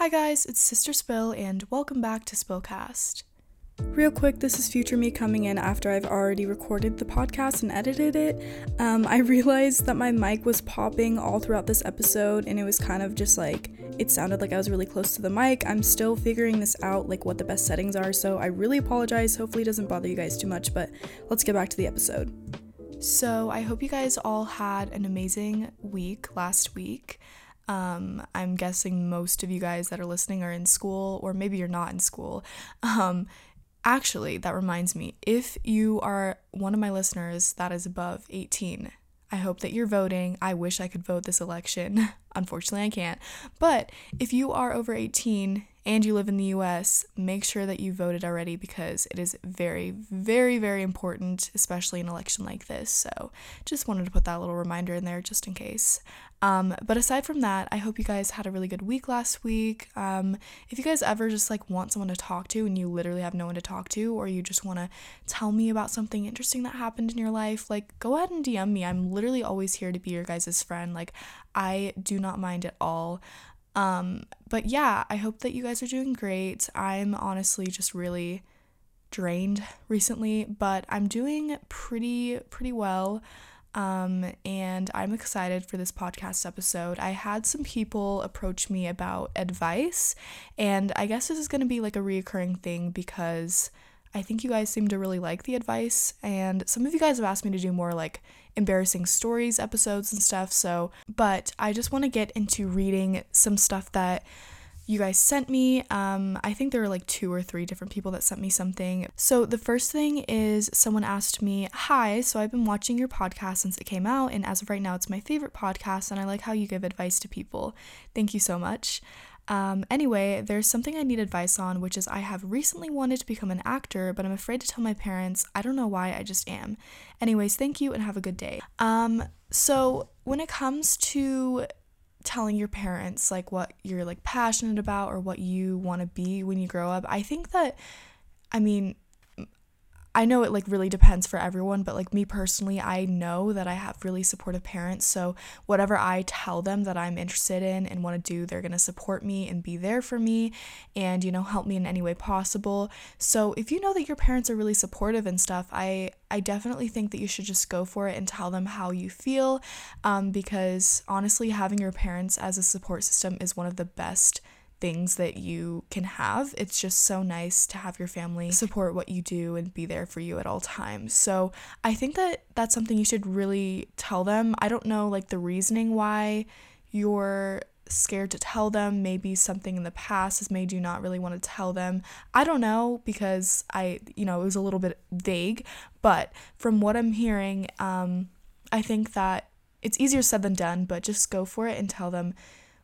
Hi guys, it's Sister Spill and welcome back to Spillcast. Real quick, this is future me coming in after I've already recorded the podcast and edited it. Um, I realized that my mic was popping all throughout this episode, and it was kind of just like it sounded like I was really close to the mic. I'm still figuring this out, like what the best settings are, so I really apologize. Hopefully, it doesn't bother you guys too much, but let's get back to the episode. So, I hope you guys all had an amazing week last week. Um, I'm guessing most of you guys that are listening are in school, or maybe you're not in school. Um, actually, that reminds me if you are one of my listeners that is above 18, I hope that you're voting. I wish I could vote this election. Unfortunately, I can't. But if you are over 18 and you live in the US, make sure that you voted already because it is very, very, very important, especially in an election like this. So just wanted to put that little reminder in there just in case. Um, but aside from that, I hope you guys had a really good week last week. Um, if you guys ever just like want someone to talk to and you literally have no one to talk to, or you just want to tell me about something interesting that happened in your life, like go ahead and DM me. I'm literally always here to be your guys' friend. Like, I do not mind at all. Um, but yeah, I hope that you guys are doing great. I'm honestly just really drained recently, but I'm doing pretty pretty well. Um, and I'm excited for this podcast episode. I had some people approach me about advice, and I guess this is going to be like a reoccurring thing because I think you guys seem to really like the advice, and some of you guys have asked me to do more like embarrassing stories episodes and stuff. So, but I just want to get into reading some stuff that you guys sent me. Um, I think there were like two or three different people that sent me something. So the first thing is someone asked me, Hi, so I've been watching your podcast since it came out, and as of right now, it's my favorite podcast, and I like how you give advice to people. Thank you so much. Um, anyway, there's something I need advice on, which is I have recently wanted to become an actor, but I'm afraid to tell my parents. I don't know why, I just am. Anyways, thank you and have a good day. Um, so when it comes to telling your parents like what you're like passionate about or what you want to be when you grow up, I think that I mean I know it like really depends for everyone, but like me personally, I know that I have really supportive parents. So whatever I tell them that I'm interested in and want to do, they're going to support me and be there for me and you know, help me in any way possible. So if you know that your parents are really supportive and stuff, I I definitely think that you should just go for it and tell them how you feel um, because honestly, having your parents as a support system is one of the best things that you can have. It's just so nice to have your family support what you do and be there for you at all times. So I think that that's something you should really tell them. I don't know like the reasoning why you're scared to tell them. Maybe something in the past has made you not really want to tell them. I don't know because I, you know, it was a little bit vague, but from what I'm hearing, um, I think that it's easier said than done, but just go for it and tell them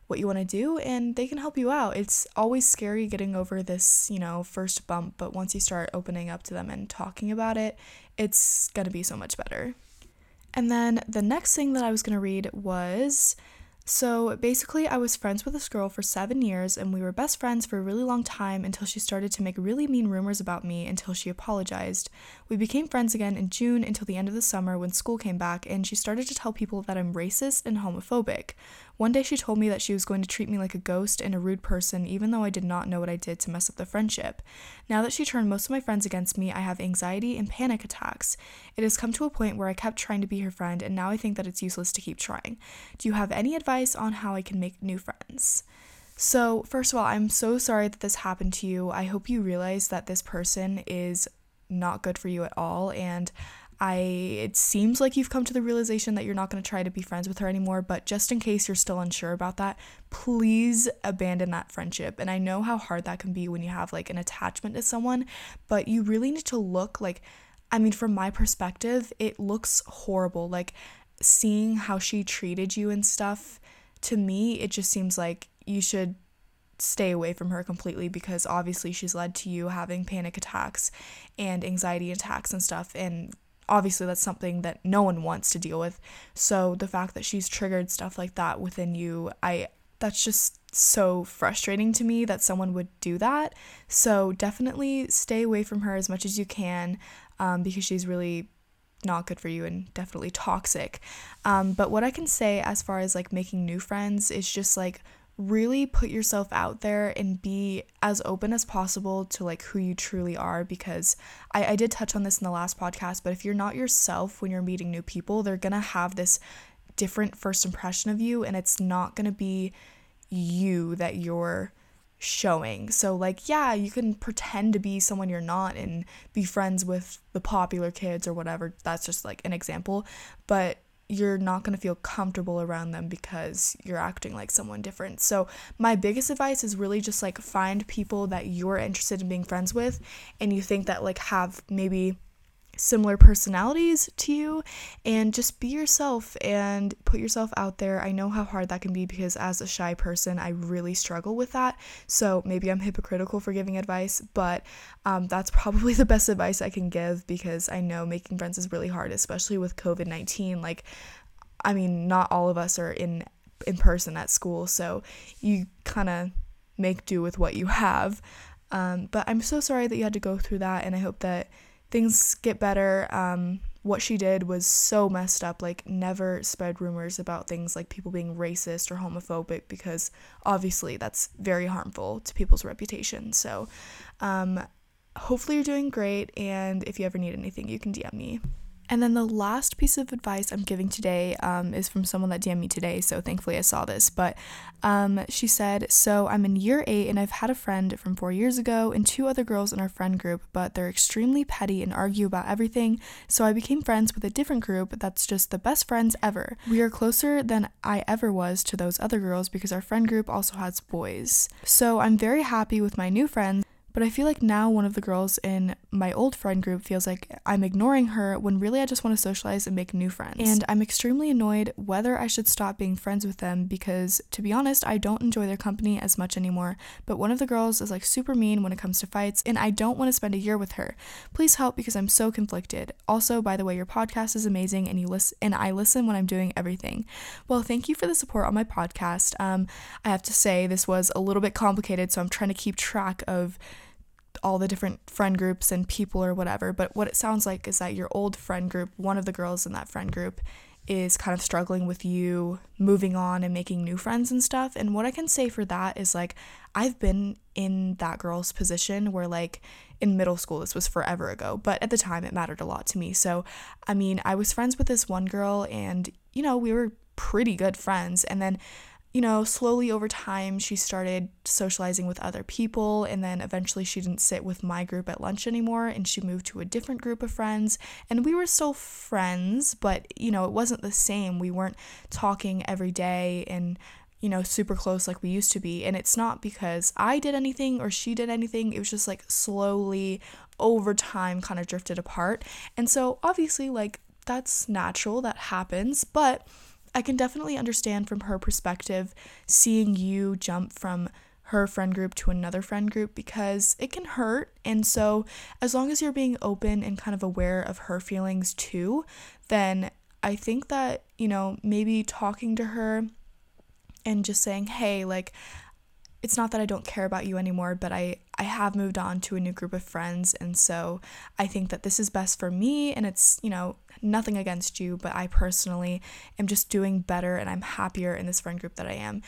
what you want to do and they can help you out. It's always scary getting over this, you know, first bump, but once you start opening up to them and talking about it, it's going to be so much better. And then the next thing that I was going to read was so basically, I was friends with this girl for seven years, and we were best friends for a really long time until she started to make really mean rumors about me until she apologized. We became friends again in June until the end of the summer when school came back, and she started to tell people that I'm racist and homophobic. One day she told me that she was going to treat me like a ghost and a rude person, even though I did not know what I did to mess up the friendship. Now that she turned most of my friends against me, I have anxiety and panic attacks. It has come to a point where I kept trying to be her friend, and now I think that it's useless to keep trying. Do you have any advice on how I can make new friends? So, first of all, I'm so sorry that this happened to you. I hope you realize that this person is not good for you at all, and I it seems like you've come to the realization that you're not going to try to be friends with her anymore, but just in case you're still unsure about that, please abandon that friendship. And I know how hard that can be when you have like an attachment to someone, but you really need to look like I mean from my perspective, it looks horrible. Like seeing how she treated you and stuff, to me it just seems like you should stay away from her completely because obviously she's led to you having panic attacks and anxiety attacks and stuff and obviously that's something that no one wants to deal with. So the fact that she's triggered stuff like that within you, I that's just so frustrating to me that someone would do that. So definitely stay away from her as much as you can um, because she's really not good for you and definitely toxic. Um, but what I can say as far as like making new friends is just like really put yourself out there and be as open as possible to like who you truly are because I, I did touch on this in the last podcast but if you're not yourself when you're meeting new people they're gonna have this different first impression of you and it's not gonna be you that you're showing. So like yeah you can pretend to be someone you're not and be friends with the popular kids or whatever. That's just like an example. But you're not going to feel comfortable around them because you're acting like someone different. So, my biggest advice is really just like find people that you're interested in being friends with and you think that like have maybe similar personalities to you and just be yourself and put yourself out there. I know how hard that can be because as a shy person, I really struggle with that. So maybe I'm hypocritical for giving advice, but um, that's probably the best advice I can give because I know making friends is really hard, especially with COVID 19. Like, I mean, not all of us are in in person at school, so you kind of make do with what you have. Um, but I'm so sorry that you had to go through that, and I hope that things get better. Um, what she did was so messed up. Like, never spread rumors about things like people being racist or homophobic because obviously that's very harmful to people's reputation. So, um, hopefully, you're doing great. And if you ever need anything, you can DM me. And then the last piece of advice I'm giving today um, is from someone that DM'd me today, so thankfully I saw this. But um, she said, So I'm in year eight and I've had a friend from four years ago and two other girls in our friend group, but they're extremely petty and argue about everything. So I became friends with a different group that's just the best friends ever. We are closer than I ever was to those other girls because our friend group also has boys. So I'm very happy with my new friends but I feel like now one of the girls in my old friend group feels like I'm ignoring her when really I just want to socialize and make new friends. And I'm extremely annoyed whether I should stop being friends with them because, to be honest, I don't enjoy their company as much anymore. But one of the girls is like super mean when it comes to fights, and I don't want to spend a year with her. Please help because I'm so conflicted. Also, by the way, your podcast is amazing, and you listen, and I listen when I'm doing everything. Well, thank you for the support on my podcast. Um, I have to say this was a little bit complicated, so I'm trying to keep track of all the different friend groups and people or whatever. But what it sounds like is that your old friend group, one of the girls in that friend group, is kind of struggling with you moving on and making new friends and stuff. And what I can say for that is like, I've been in that girl's position where, like, in middle school, this was forever ago, but at the time it mattered a lot to me. So, I mean, I was friends with this one girl, and, you know, we were pretty good friends. And then you know, slowly over time, she started socializing with other people, and then eventually she didn't sit with my group at lunch anymore, and she moved to a different group of friends. And we were still friends, but, you know, it wasn't the same. We weren't talking every day and, you know, super close like we used to be. And it's not because I did anything or she did anything, it was just like slowly over time kind of drifted apart. And so, obviously, like, that's natural, that happens, but I can definitely understand from her perspective seeing you jump from her friend group to another friend group because it can hurt. And so, as long as you're being open and kind of aware of her feelings too, then I think that, you know, maybe talking to her and just saying, hey, like, it's not that I don't care about you anymore, but I, I have moved on to a new group of friends. And so I think that this is best for me. And it's, you know, nothing against you, but I personally am just doing better and I'm happier in this friend group that I am,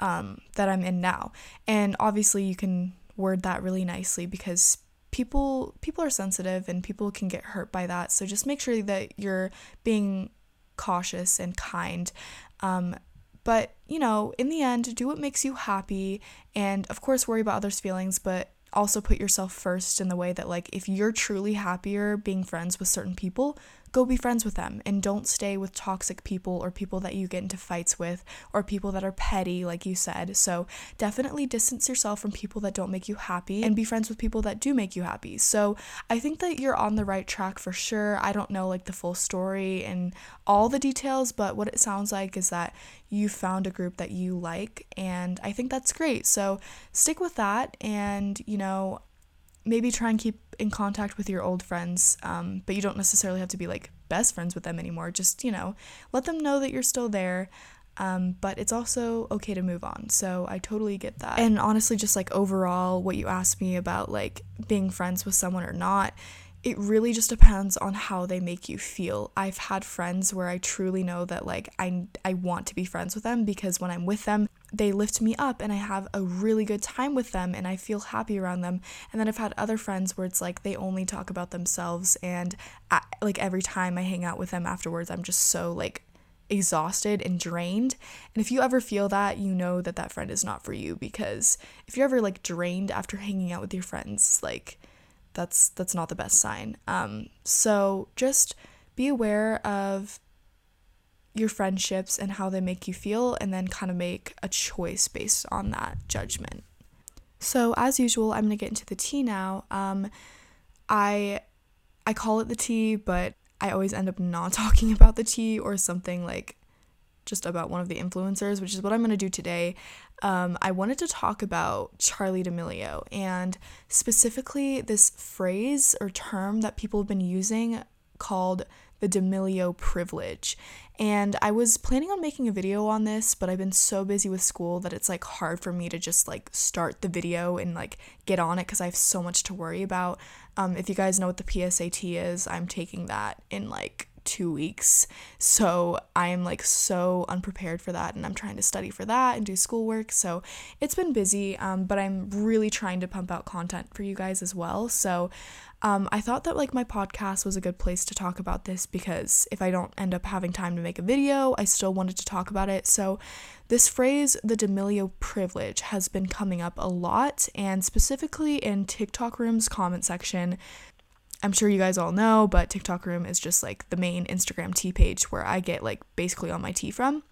um, that I'm in now. And obviously, you can word that really nicely because people people are sensitive and people can get hurt by that. So just make sure that you're being cautious and kind. Um, but, you know, in the end, do what makes you happy and, of course, worry about others' feelings, but also put yourself first in the way that, like, if you're truly happier being friends with certain people, go be friends with them and don't stay with toxic people or people that you get into fights with or people that are petty, like you said. So definitely distance yourself from people that don't make you happy and be friends with people that do make you happy. So I think that you're on the right track for sure. I don't know like the full story and all the details, but what it sounds like is that you found a group that you like and I think that's great. So stick with that and you know maybe try and keep in contact with your old friends, um, but you don't necessarily have to be like best friends with them anymore. Just, you know, let them know that you're still there. Um, but it's also okay to move on. So I totally get that. And honestly, just like overall, what you asked me about like being friends with someone or not, it really just depends on how they make you feel. I've had friends where I truly know that like I I want to be friends with them because when I'm with them, they lift me up and I have a really good time with them and I feel happy around them. And then I've had other friends where it's like they only talk about themselves and I, like every time I hang out with them afterwards, I'm just so like exhausted and drained. And if you ever feel that, you know that that friend is not for you because if you're ever like drained after hanging out with your friends, like that's that's not the best sign. Um so just be aware of your friendships and how they make you feel, and then kind of make a choice based on that judgment. So, as usual, I'm gonna get into the tea now. Um, I I call it the tea, but I always end up not talking about the tea or something like just about one of the influencers, which is what I'm going to do today. Um, I wanted to talk about Charlie D'Amelio and specifically this phrase or term that people have been using called the D'Amelio privilege. And I was planning on making a video on this, but I've been so busy with school that it's like hard for me to just like start the video and like get on it because I have so much to worry about. Um, if you guys know what the PSAT is, I'm taking that in like two weeks. So I am like so unprepared for that and I'm trying to study for that and do schoolwork. So it's been busy, um, but I'm really trying to pump out content for you guys as well. So um, I thought that like my podcast was a good place to talk about this because if I don't end up having time to make a video, I still wanted to talk about it. So, this phrase, the D'Amelio privilege, has been coming up a lot, and specifically in TikTok Room's comment section. I'm sure you guys all know, but TikTok Room is just like the main Instagram tea page where I get like basically all my tea from.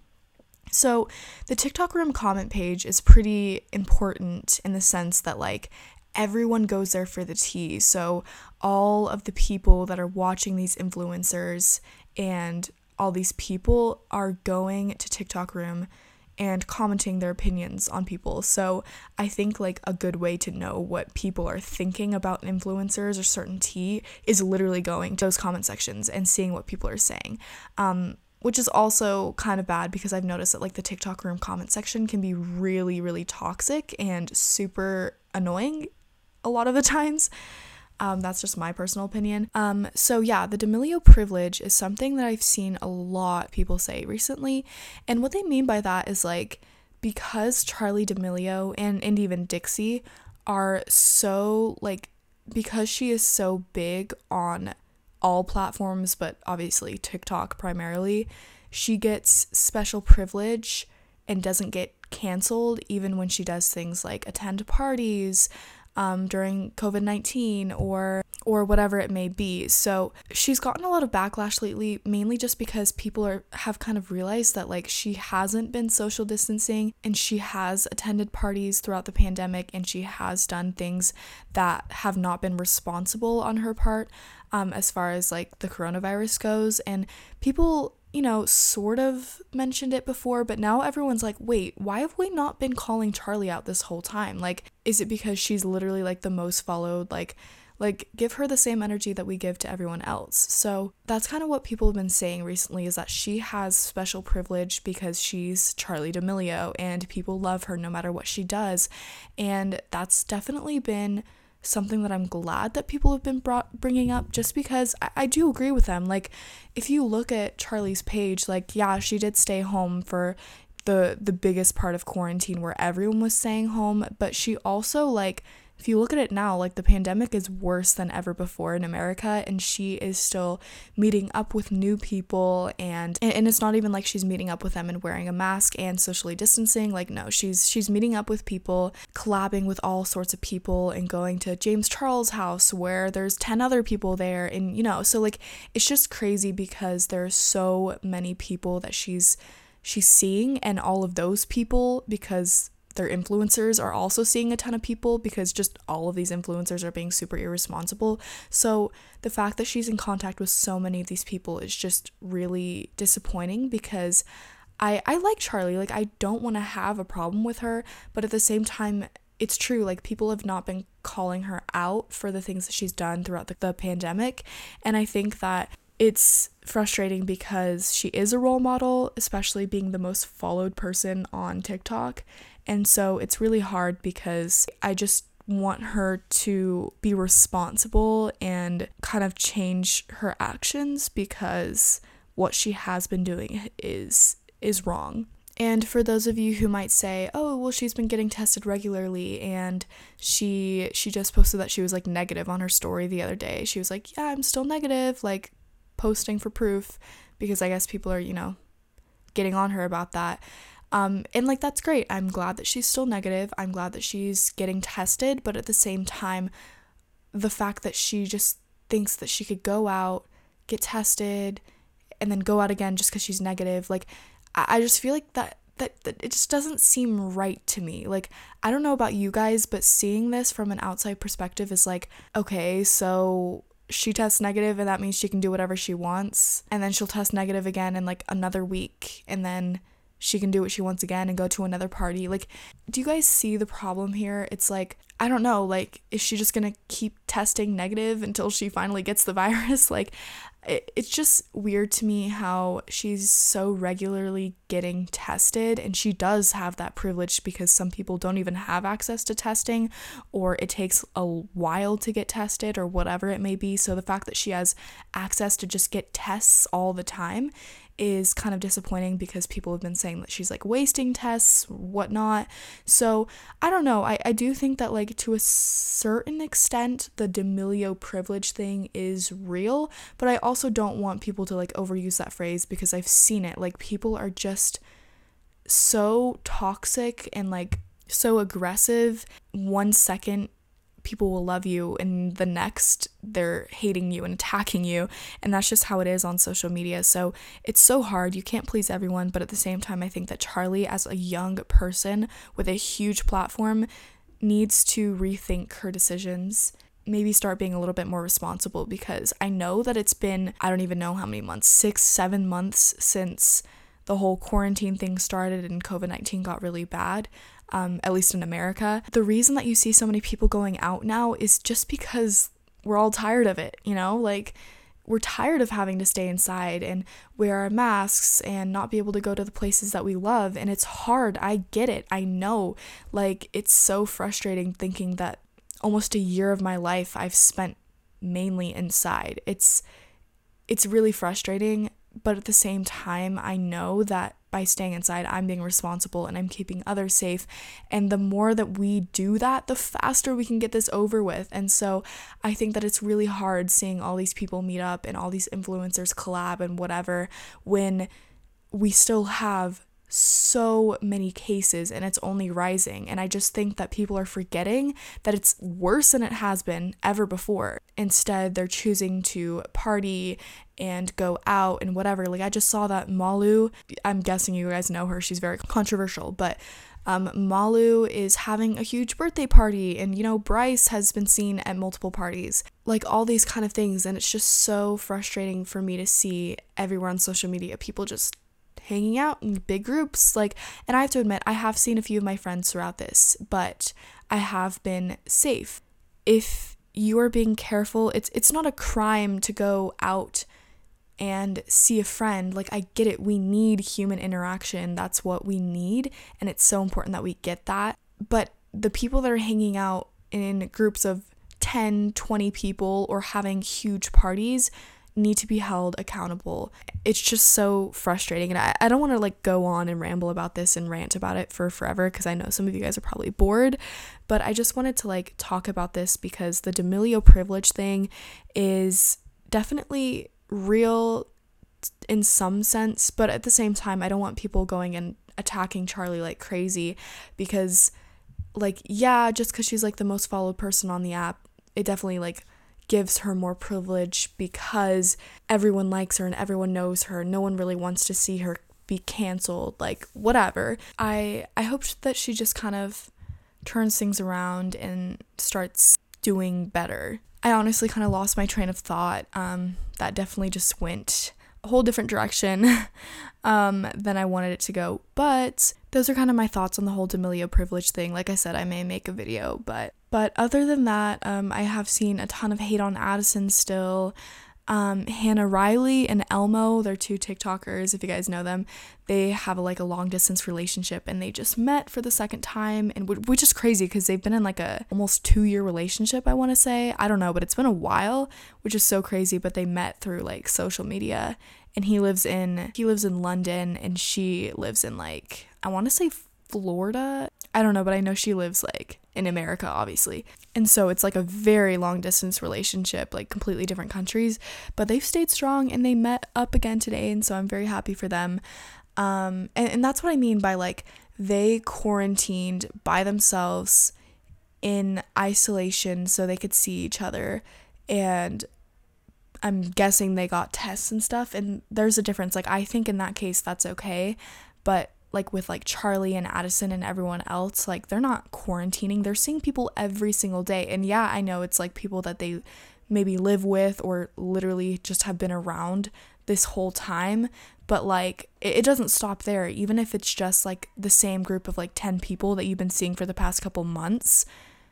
So, the TikTok Room comment page is pretty important in the sense that, like, everyone goes there for the tea. So, all of the people that are watching these influencers and all these people are going to TikTok Room and commenting their opinions on people. So, I think like a good way to know what people are thinking about influencers or certain tea is literally going to those comment sections and seeing what people are saying. Um, which is also kind of bad because I've noticed that like the TikTok room comment section can be really really toxic and super annoying a lot of the times. Um, that's just my personal opinion. Um, so yeah, the D'Amelio privilege is something that I've seen a lot people say recently, and what they mean by that is like because Charlie D'Amelio and and even Dixie are so like because she is so big on all platforms, but obviously TikTok primarily, she gets special privilege and doesn't get canceled even when she does things like attend parties, um, during COVID 19 or or whatever it may be. So she's gotten a lot of backlash lately, mainly just because people are have kind of realized that like she hasn't been social distancing and she has attended parties throughout the pandemic and she has done things that have not been responsible on her part um, as far as like the coronavirus goes. And people you know, sort of mentioned it before, but now everyone's like, wait, why have we not been calling Charlie out this whole time? Like, is it because she's literally like the most followed? Like, like give her the same energy that we give to everyone else. So that's kind of what people have been saying recently is that she has special privilege because she's Charlie D'Amelio and people love her no matter what she does. And that's definitely been something that I'm glad that people have been brought bringing up just because I, I do agree with them. Like if you look at Charlie's page, like yeah, she did stay home for the the biggest part of quarantine where everyone was staying home, but she also like if you look at it now, like the pandemic is worse than ever before in America, and she is still meeting up with new people, and, and it's not even like she's meeting up with them and wearing a mask and socially distancing. Like no, she's she's meeting up with people, collabing with all sorts of people, and going to James Charles' house where there's ten other people there, and you know, so like it's just crazy because there's so many people that she's she's seeing, and all of those people because their influencers are also seeing a ton of people because just all of these influencers are being super irresponsible. So the fact that she's in contact with so many of these people is just really disappointing because I I like Charlie. Like I don't want to have a problem with her, but at the same time it's true like people have not been calling her out for the things that she's done throughout the, the pandemic and I think that it's frustrating because she is a role model, especially being the most followed person on TikTok. And so it's really hard because I just want her to be responsible and kind of change her actions because what she has been doing is is wrong. And for those of you who might say, "Oh, well she's been getting tested regularly and she she just posted that she was like negative on her story the other day." She was like, "Yeah, I'm still negative," like posting for proof because I guess people are, you know, getting on her about that. Um, and like that's great. I'm glad that she's still negative. I'm glad that she's getting tested, but at the same time, the fact that she just thinks that she could go out, get tested, and then go out again just because she's negative, like I just feel like that that, that it just doesn't seem right to me. Like, I don't know about you guys, but seeing this from an outside perspective is like, okay, so she tests negative and that means she can do whatever she wants. And then she'll test negative again in like another week. And then she can do what she wants again and go to another party. Like, do you guys see the problem here? It's like, I don't know, like, is she just gonna keep testing negative until she finally gets the virus? Like, it, it's just weird to me how she's so regularly getting tested and she does have that privilege because some people don't even have access to testing or it takes a while to get tested or whatever it may be so the fact that she has access to just get tests all the time is kind of disappointing because people have been saying that she's like wasting tests, whatnot. So I don't know. I, I do think that, like, to a certain extent, the D'Amelio privilege thing is real, but I also don't want people to like overuse that phrase because I've seen it. Like, people are just so toxic and like so aggressive one second people will love you and the next they're hating you and attacking you. And that's just how it is on social media. So it's so hard. You can't please everyone. But at the same time i think that charlie as a young person with a huge platform needs to rethink her decisions. Maybe start being a little bit more responsible because i know that it's been i don't even know how many months six seven months since the whole quarantine thing started and covid-19 got really bad um, at least in America. The reason that you see so many people going out now is just because we're all tired of it, you know? Like, we're tired of having to stay inside and wear our masks and not be able to go to the places that we love. And it's hard. I get it. I know. Like, it's so frustrating thinking that almost a year of my life I've spent mainly inside. It's it's really frustrating, but at the same time, I know that by staying inside, I'm being responsible and I'm keeping others safe. And the more that we do that, the faster we can get this over with. And so I think that it's really hard seeing all these people meet up and all these influencers collab and whatever when we still have so many cases and it's only rising. And I just think that people are forgetting that it's worse than it has been ever before. Instead, they're choosing to party and go out and whatever. Like, I just saw that Malu, I'm guessing you guys know her, she's very controversial, but um, Malu is having a huge birthday party, and you know, Bryce has been seen at multiple parties. Like all these kind of things, and it's just so frustrating for me to see everywhere on social media people just hanging out in big groups. Like, and I have to admit, I have seen a few of my friends throughout this, but I have been safe. If you are being careful, it's it's not a crime to go out and see a friend. Like, I get it. We need human interaction. That's what we need. And it's so important that we get that. But the people that are hanging out in groups of 10, 20 people or having huge parties, need to be held accountable. It's just so frustrating. And I, I don't want to like go on and ramble about this and rant about it for forever because I know some of you guys are probably bored. But I just wanted to like talk about this because the D'Amelio privilege thing is definitely real in some sense, but at the same time, I don't want people going and attacking Charlie like crazy because, like, yeah, just because she's like the most followed person on the app, it definitely like gives her more privilege because everyone likes her and everyone knows her. No one really wants to see her be canceled, like whatever. I I hoped that she just kind of turns things around and starts doing better. I honestly kind of lost my train of thought. Um, that definitely just went a whole different direction um, than I wanted it to go. But those are kind of my thoughts on the whole D'Amelio privilege thing. Like I said, I may make a video, but but other than that, um, I have seen a ton of hate on Addison still. Um, Hannah Riley and Elmo, they're two TikTokers, if you guys know them. They have a, like a long distance relationship and they just met for the second time, and w- which is crazy because they've been in like a almost two year relationship, I want to say. I don't know, but it's been a while, which is so crazy. But they met through like social media and he lives in he lives in London and she lives in like I want to say Florida. I don't know, but I know she lives like in America, obviously. And so it's like a very long distance relationship, like completely different countries. But they've stayed strong and they met up again today. And so I'm very happy for them. Um, and, and that's what I mean by like they quarantined by themselves in isolation so they could see each other. And I'm guessing they got tests and stuff. And there's a difference. Like, I think in that case, that's okay. But like with like Charlie and Addison and everyone else, like they're not quarantining. They're seeing people every single day. And yeah, I know it's like people that they maybe live with or literally just have been around this whole time, but like it, it doesn't stop there. Even if it's just like the same group of like 10 people that you've been seeing for the past couple months,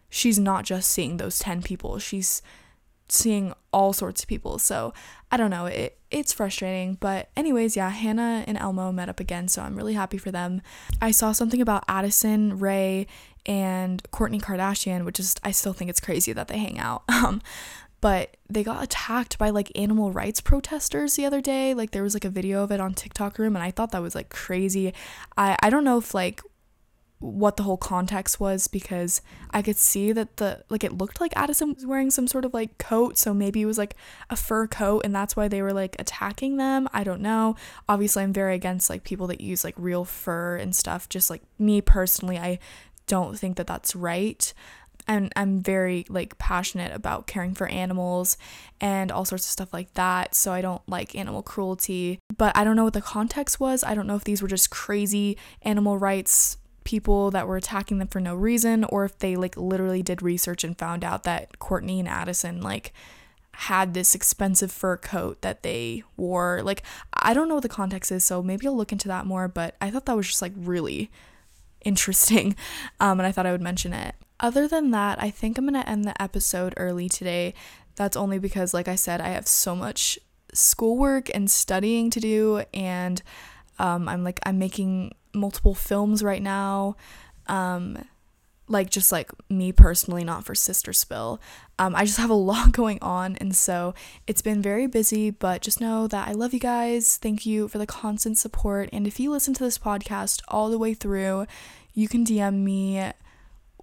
she's not just seeing those 10 people. She's seeing all sorts of people. So I don't know, it it's frustrating. But anyways, yeah, Hannah and Elmo met up again, so I'm really happy for them. I saw something about Addison, Rae, and Kourtney Kardashian, which is I still think it's crazy that they hang out. Um, but they got attacked by like animal rights protesters the other day. Like there was like a video of it on TikTok room and I thought that was like crazy. I I don't know if like what the whole context was because I could see that the like it looked like Addison was wearing some sort of like coat, so maybe it was like a fur coat and that's why they were like attacking them. I don't know. Obviously, I'm very against like people that use like real fur and stuff. Just like me personally, I don't think that that's right. And I'm very like passionate about caring for animals and all sorts of stuff like that. So I don't like animal cruelty, but I don't know what the context was. I don't know if these were just crazy animal rights people that were attacking them for no reason or if they like literally did research and found out that Kourtney and Addison like had this expensive fur coat that they wore. Like I don't know what the context is, so maybe I'll look into that more, but I thought that was just like really interesting. Um and I thought I would mention it. Other than that, I think I'm going to end the episode early today. That's only because like I said, I have so much schoolwork and studying to do and um, I'm like I'm making multiple films right now. Um, like just like me personally, not for Sister Spill. Um, I just have a lot going on, and so it's been very busy. But just know that I love you guys. Thank you for the constant support. And if you listen to this podcast all the way through, you can DM me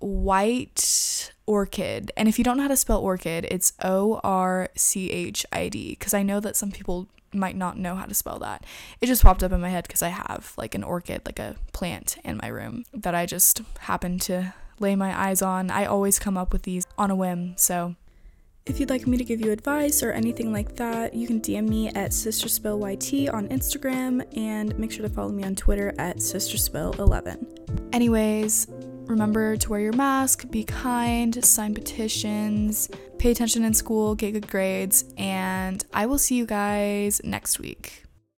white orchid. And if you don't know how to spell orchid, it's O R C H I D. Because I know that some people might not know how to spell that. It just popped up in my head because I have like an orchid, like a plant in my room that I just happen to lay my eyes on. I always come up with these on a whim, so. If you'd like me to give you advice or anything like that, you can DM me at SisterSpillYT on Instagram and make sure to follow me on Twitter at SisterSpill11. Anyways, remember to wear your mask, be kind, sign petitions, pay attention in school, get good grades, and I will see you guys next week.